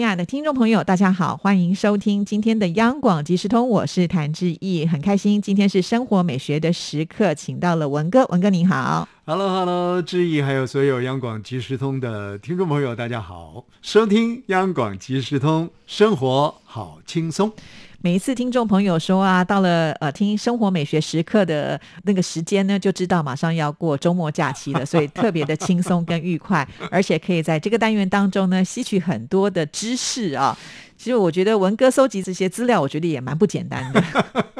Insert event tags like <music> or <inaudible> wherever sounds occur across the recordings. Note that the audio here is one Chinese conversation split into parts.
亲爱的听众朋友，大家好，欢迎收听今天的央广即时通，我是谭志毅，很开心，今天是生活美学的时刻，请到了文哥，文哥您好，Hello，Hello，志毅，还有所有央广即时通的听众朋友，大家好，收听央广即时通，生活好轻松。每一次听众朋友说啊，到了呃听生活美学时刻的那个时间呢，就知道马上要过周末假期了，所以 <laughs> 特别的轻松跟愉快，而且可以在这个单元当中呢吸取很多的知识啊。其实我觉得文哥收集这些资料，我觉得也蛮不简单的。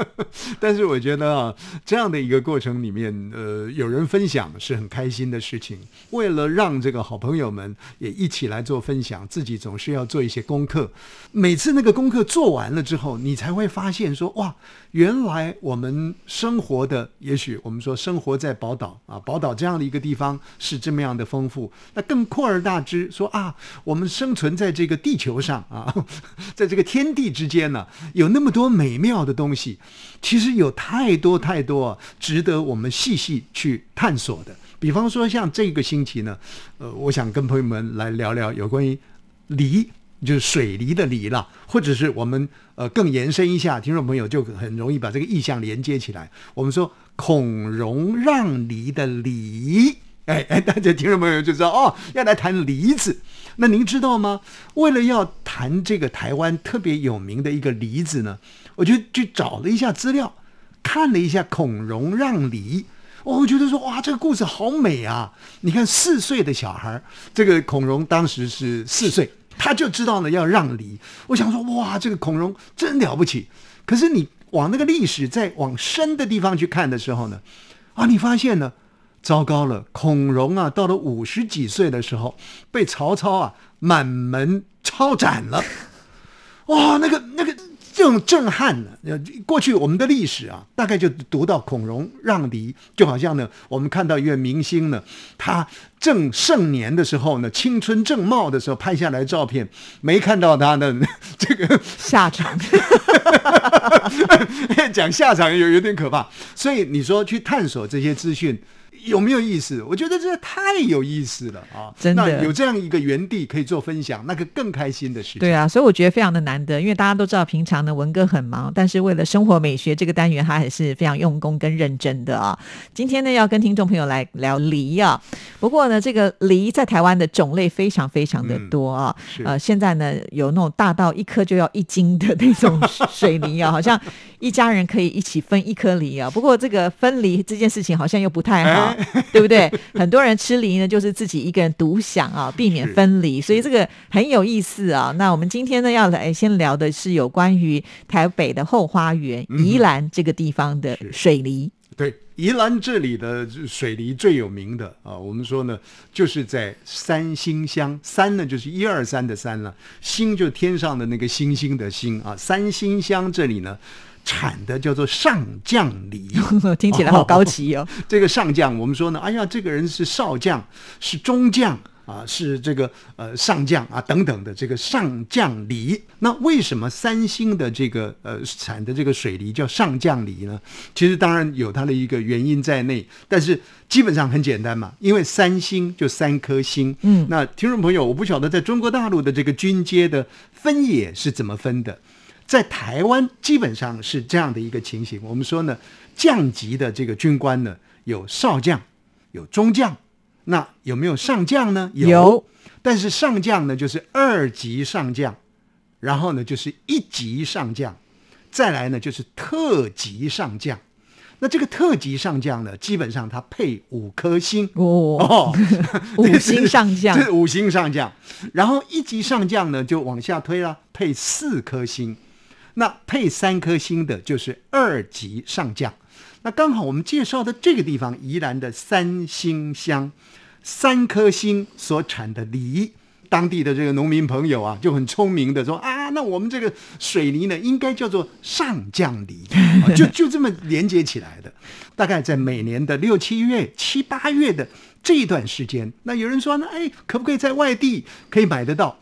<laughs> 但是我觉得啊，这样的一个过程里面，呃，有人分享是很开心的事情。为了让这个好朋友们也一起来做分享，自己总是要做一些功课。每次那个功课做完了之后，你才会发现说，哇，原来我们生活的，也许我们说生活在宝岛啊，宝岛这样的一个地方是这么样的丰富。那更扩而大之，说啊，我们生存在这个地球上啊。<laughs> 在这个天地之间呢，有那么多美妙的东西，其实有太多太多值得我们细细去探索的。比方说，像这个星期呢，呃，我想跟朋友们来聊聊有关于梨，就是水梨的梨了，或者是我们呃更延伸一下，听众朋友就很容易把这个意象连接起来。我们说孔融让梨的梨。哎哎，<laughs> 大家听众朋友就知道哦，要来谈梨子。那您知道吗？为了要谈这个台湾特别有名的一个梨子呢，我就去找了一下资料，看了一下孔融让梨。我觉得说哇，这个故事好美啊！你看四岁的小孩，这个孔融当时是四岁，他就知道呢要让梨。我想说哇，这个孔融真了不起。可是你往那个历史再往深的地方去看的时候呢，啊，你发现呢？糟糕了，孔融啊，到了五十几岁的时候，被曹操啊满门抄斩了。哇，那个那个这种震撼呢，过去我们的历史啊，大概就读到孔融让梨，就好像呢，我们看到一位明星呢，他正盛年的时候呢，青春正茂的时候拍下来照片，没看到他的 <laughs> 这个下场。<laughs> 讲下场有有点可怕，所以你说去探索这些资讯。有没有意思？我觉得这太有意思了啊！真的有这样一个园地可以做分享，那个更开心的事情。对啊，所以我觉得非常的难得，因为大家都知道平常呢文哥很忙，但是为了生活美学这个单元，他还是非常用功跟认真的啊。今天呢要跟听众朋友来聊梨啊，不过呢这个梨在台湾的种类非常非常的多啊。呃，现在呢有那种大到一颗就要一斤的那种水梨啊，好像一家人可以一起分一颗梨啊。不过这个分梨这件事情好像又不太好。<laughs> 对不对？很多人吃梨呢，就是自己一个人独享啊，避免分离，所以这个很有意思啊。那我们今天呢，要来先聊的是有关于台北的后花园宜兰这个地方的水梨。对，宜兰这里的水梨最有名的啊，我们说呢，就是在三星乡，三呢就是一二三的三了，星就天上的那个星星的星啊，三星乡这里呢。产的叫做上将梨，<laughs> 听起来好高级哦。<laughs> 这个上将，我们说呢，哎呀，这个人是少将，是中将啊，是这个呃上将啊等等的这个上将梨。那为什么三星的这个呃产的这个水梨叫上将梨呢？其实当然有它的一个原因在内，但是基本上很简单嘛，因为三星就三颗星。嗯，那听众朋友，我不晓得在中国大陆的这个军阶的分野是怎么分的。在台湾基本上是这样的一个情形。我们说呢，将级的这个军官呢，有少将，有中将，那有没有上将呢？有。但是上将呢，就是二级上将，然后呢就是一级上将，再来呢就是特级上将。那这个特级上将呢，基本上他配五颗星哦，<laughs> 五星上将，这五星上将。然后一级上将呢，就往下推了，配四颗星。那配三颗星的就是二级上将，那刚好我们介绍的这个地方宜兰的三星乡，三颗星所产的梨，当地的这个农民朋友啊就很聪明的说啊，那我们这个水泥呢，应该叫做上将梨，<laughs> 啊就就这么连接起来的。大概在每年的六七月、七八月的这一段时间，那有人说呢，哎，可不可以在外地可以买得到？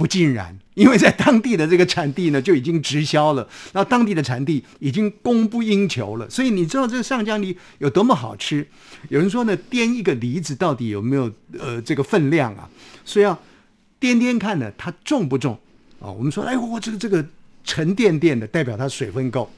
不尽然，因为在当地的这个产地呢就已经直销了，然后当地的产地已经供不应求了，所以你知道这个上江梨有多么好吃？有人说呢，掂一个梨子到底有没有呃这个分量啊？所以要掂掂看呢，它重不重啊、我们说，哎，我这个这个沉甸甸的，代表它水分够。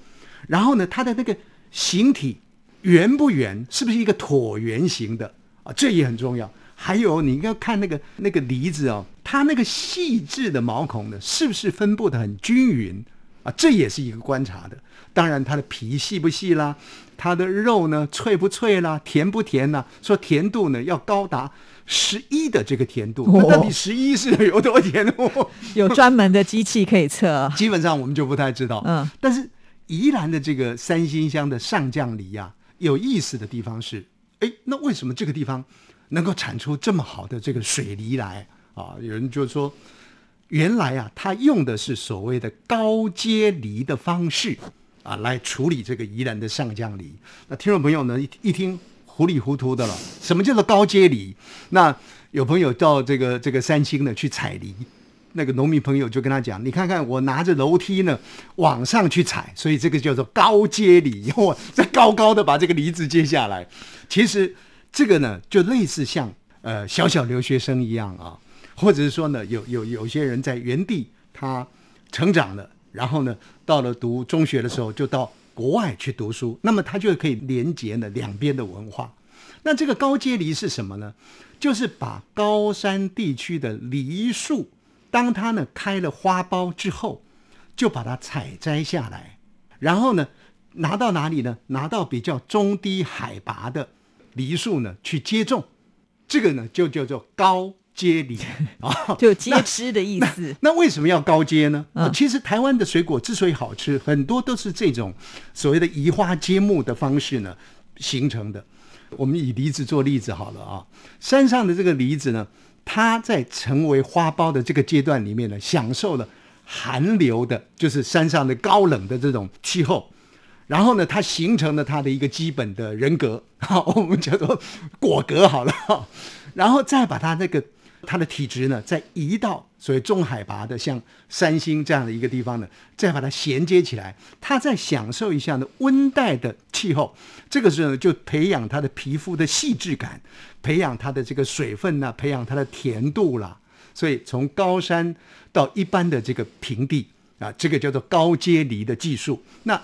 然后呢，它的那个形体圆不圆，是不是一个椭圆形的啊？这也很重要。还有，你要看那个那个梨子哦，它那个细致的毛孔呢，是不是分布的很均匀啊？这也是一个观察的。当然，它的皮细不细啦，它的肉呢脆不脆啦，甜不甜啦？说甜度呢要高达十一的这个甜度，那到底十一是有多甜？哦有专门的机器可以测。基本上我们就不太知道。嗯，但是宜兰的这个三星乡的上将梨呀、有意思的地方是，哎，那为什么这个地方能够产出这么好的这个水梨来啊？有人就说，原来啊，他用的是所谓的高阶梨的方式啊，来处理这个宜兰的上将梨。那听众朋友呢，一听糊里糊涂的了，什么叫做高阶梨？那有朋友到这个这个三星呢去采梨，那个农民朋友就跟他讲：“你看看我拿着楼梯呢往上去采，所以这个叫做高阶梨，我在高高的把这个梨子接下来。其实这个呢，就类似像呃小小留学生一样啊，或者是说呢，有有有些人在原地他成长了，然后呢到了读中学的时候就到国外去读书，那么他就可以连接呢两边的文化。那这个高阶梨是什么呢？就是把高山地区的梨树，当它呢开了花苞之后，就把它采摘下来，然后呢拿到哪里呢？拿到比较中低海拔的梨树呢去接种，这个呢就叫做高接梨啊。<laughs> 就接枝的意思。那为什么要高接呢？其实台湾的水果之所以好吃，很多都是这种所谓的移花接木的方式呢形成的。我们以梨子做例子好了啊，山上的这个梨子呢，它在成为花苞的这个阶段里面呢，享受了寒流的，就是山上的高冷的这种气候。然后呢，它形成了它的一个基本的人格，<laughs> 好，我们叫做果格好了，<laughs> 然后再把它那个它的体质呢，再移到所谓中海拔的像三星这样的一个地方呢，再把它衔接起来，它再享受一下呢温带的气候，这个时候呢就培养它的皮肤的细致感，培养它的这个水分呐、培养它的甜度啦，所以从高山到一般的这个平地啊，这个叫做高阶梨的技术。那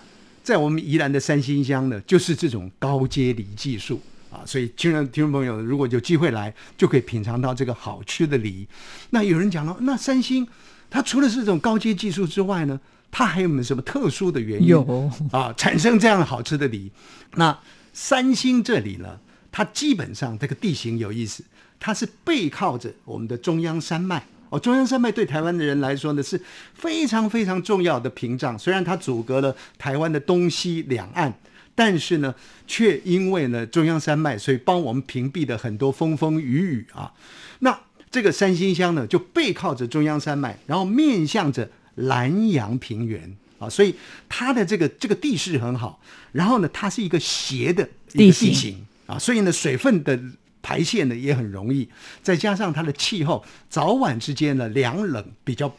在我们宜兰的三星乡呢，就是这种高阶梨技术啊，所以听众听众朋友，如果有机会来，就可以品尝到这个好吃的梨。那有人讲了，那三星它除了是这种高阶技术之外呢，它还有没有什么特殊的原因？有啊，产生这样好吃的梨。那三星这里呢，它基本上这个地形有意思，它是背靠着我们的中央山脉。哦，中央山脉对台湾的人来说呢是非常非常重要的屏障，虽然它阻隔了台湾的东西两岸，但是呢，却因为呢中央山脉，所以帮我们屏蔽了很多风风雨雨啊。那这个三星乡呢，就背靠着中央山脉，然后面向着南洋平原啊，所以它的这个这个地势很好。然后呢，它是一个斜的地形啊，所以呢，水分的排泄呢也很容易。再加上它的气候，早晚之间呢凉冷比较。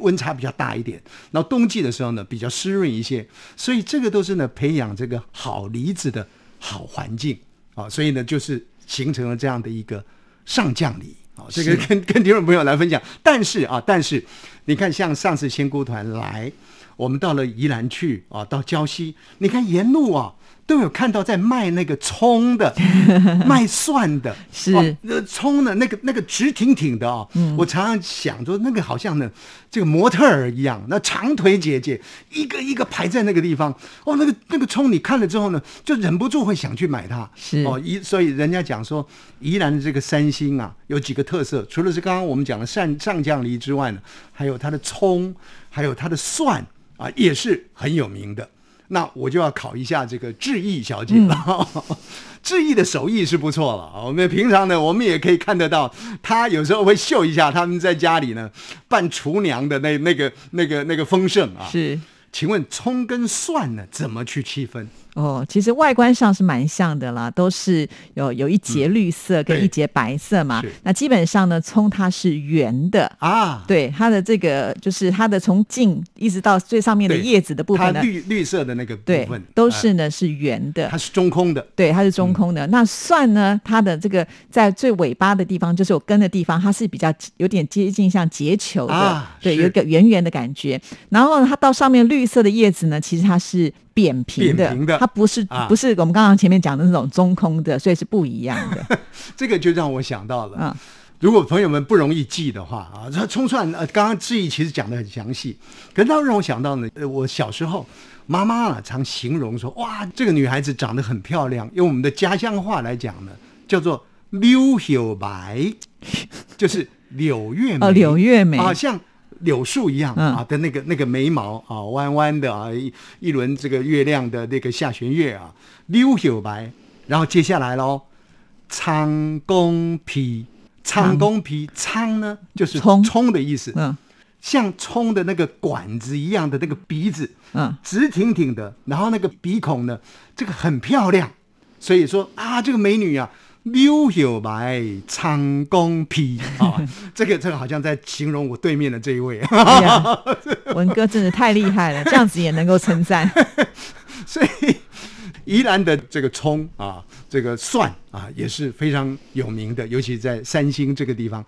温差比较大一点，然后冬季的时候呢比较湿润一些，所以这个都是呢培养这个好梨子的好环境啊，所以呢就是形成了这样的一个上将梨啊，这个跟 <laughs> 跟听众朋友来分享。但是啊，但是你看，像上次仙姑团来，我们到了宜兰去啊，到礁溪，你看沿路啊。都有看到在卖那个葱的，<laughs> 卖蒜的，是。哦那葱的，那个那个直挺挺的哦、我常常想说，那个好像呢，这个模特儿一样，那长腿姐姐一个一个排在那个地方，哦，那个那个葱你看了之后呢，就忍不住会想去买它。是。哦，宜所以人家讲说，宜兰的这个三星啊，有几个特色，除了是刚刚我们讲的上上将梨之外呢，还有它的葱，还有它的蒜啊，也是很有名的。那我就要考一下这个志毅小姐了。<laughs> 志毅的手艺是不错了啊，我们平常呢，我们也可以看得到，她有时候会秀一下他们在家里呢扮厨娘的那那个那个那个丰盛啊。是。请问葱跟蒜呢，怎么去区分？哦，其实外观上是蛮像的啦，都是有有一节绿色跟一节白色嘛。那基本上呢，葱它是圆的啊，对，它的这个就是它的从茎一直到最上面的叶子的部分呢，绿绿色的那个部分都是呢是圆的，它是中空的，对，它是中空的。那蒜呢，它的这个在最尾巴的地方，就是有根的地方，它是比较有点接近像结球的，对，有一个圆圆的感觉。然后它到上面绿色的叶子呢，其实它是。扁平的，它不是不是我们刚刚前面讲的那种中空的，所以是不一样的。<laughs> 这个就让我想到了，嗯，如果朋友们不容易记的话啊，这葱蒜呃，刚刚志毅其实讲的很详细，可是他让我想到呢，呃，我小时候妈妈啊常形容说，哇，这个女孩子长得很漂亮，用我们的家乡话来讲呢，叫做柳柳白，就是柳月哦，柳月美啊，像。柳树一样啊的那个那个眉毛啊弯弯的啊一一轮这个月亮的那个下弦月啊溜柳白，然后接下来喽，苍公皮，苍公皮，苍呢就是葱。葱的意思，嗯，像葱的那个管子一样的那个鼻子，嗯，直挺挺的，然后那个鼻孔呢，这个很漂亮，所以说啊这个美女啊。柳柳白，长弓披啊！这个这个好像在形容我对面的这一位。文哥真的太厉害了，这样子也能够称赞。所以宜兰的这个葱啊，这个蒜啊，也是非常有名的，尤其在三星这个地方。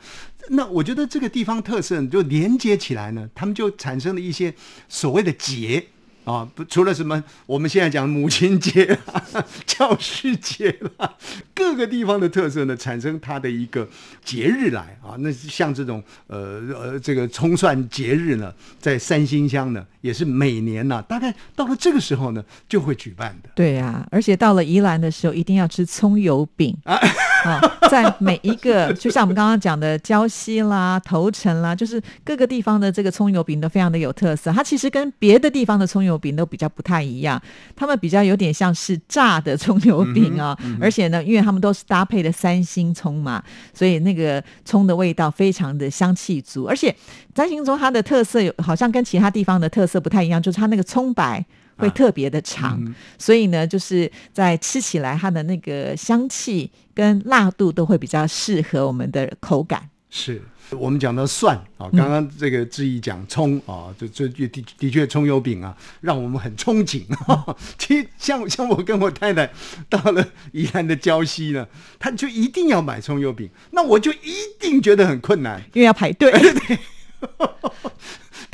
那我觉得这个地方特色就连接起来呢，他们就产生了一些所谓的节。啊，不，除了什么，我们现在讲母亲节、<laughs> 教师节啦，各个地方的特色呢，产生它的一个节日来啊。那像这种呃呃，这个葱蒜节日呢，在三星乡呢，也是每年呢，大概到了这个时候呢，就会举办的。对呀，而且到了宜兰的时候，一定要吃葱油饼啊。<laughs> 啊，在每一个，就像我们刚刚讲的胶西啦、头城啦，就是各个地方的这个葱油饼都非常的有特色。它其实跟别的地方的葱油饼都比较不太一样，他们比较有点像是炸的葱油饼啊。而且呢，因为他们都是搭配的三星葱嘛，所以那个葱的味道非常的香气足。而且三星葱它的特色有，好像跟其他地方的特色不太一样，就是它那个葱白。会特别的长，所以呢，就是在吃起来，它的那个香气跟辣度都会比较适合我们的口感。是我们讲到蒜啊，刚刚这个志毅讲葱啊，这这的的确葱油饼啊，让我们很憧憬。<laughs> 其实像像我跟我太太到了宜兰的礁溪呢，他就一定要买葱油饼，那我就一定觉得很困难，因为要排队。<laughs>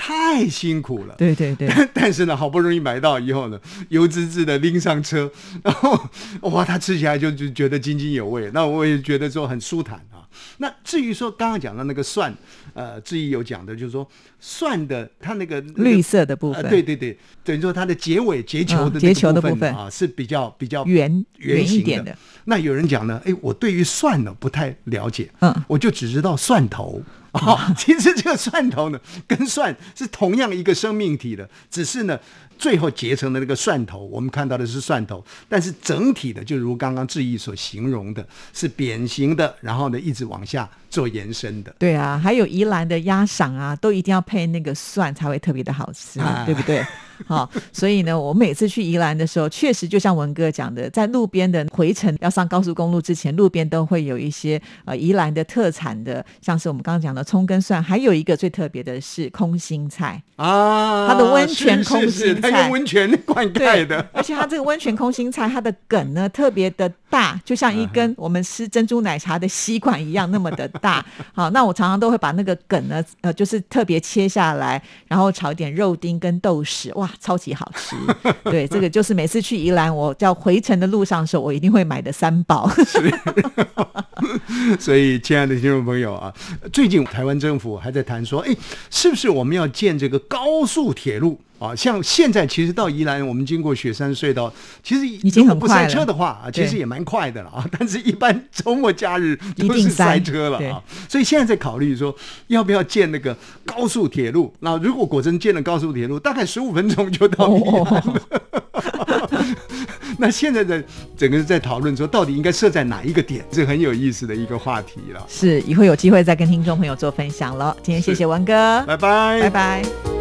太辛苦了，对对对。<laughs> 但是呢，好不容易买到以后呢，油滋滋的拎上车，<laughs> 然后哇，他吃起来就就觉得津津有味。那我也觉得说很舒坦啊。那至于说刚刚讲的那个蒜，呃，至于有讲的就是说蒜的它那个绿色的部分，对对对，等于说它的结尾结球的结球的部分啊是比较比较圆圆一点的。那有人讲呢，哎，我对于蒜呢不太了解，嗯，我就只知道蒜头。哦，其实这个蒜头呢，跟蒜是同样一个生命体的，只是呢，最后结成的那个蒜头，我们看到的是蒜头，但是整体的，就如刚刚志毅所形容的，是扁形的，然后呢，一直往下做延伸的。对啊，还有宜兰的鸭嗓啊，都一定要配那个蒜才会特别的好吃，对不对？<laughs> 好，所以呢，我每次去宜兰的时候，确实就像文哥讲的，在路边的回程要上高速公路之前，路边都会有一些呃宜兰的特产的，像是我们刚刚讲的葱跟蒜，还有一个最特别的是空心菜啊，它的温泉空心菜，它用温泉灌溉的，而且它这个温泉空心菜，它的梗呢特别的大，就像一根我们吃珍珠奶茶的吸管一样那么的大。<laughs> 好，那我常常都会把那个梗呢，呃，就是特别切下来，然后炒一点肉丁跟豆豉，哇！超级好吃，<laughs> 对，这个就是每次去宜兰，我叫回程的路上的时候，我一定会买的三宝。<laughs> <laughs> 所以，亲爱的听众朋友啊，最近台湾政府还在谈说，哎，是不是我们要建这个高速铁路？啊，像现在其实到宜兰，我们经过雪山隧道，其实已经很如果不塞快车的话，啊，其实也蛮快的了啊。<laughs> 但是，一般周末假日都是塞塞车了啊。所以现在在考虑说，要不要建那个高速铁路？那如果果真建了高速铁路，大概十五分钟就到宜兰了。<laughs> 那现在的整个在讨论说，到底应该设在哪一个点？这很有意思的一个话题了。是以后有机会再跟听众朋友做分享了。今天谢谢文哥，拜拜，拜拜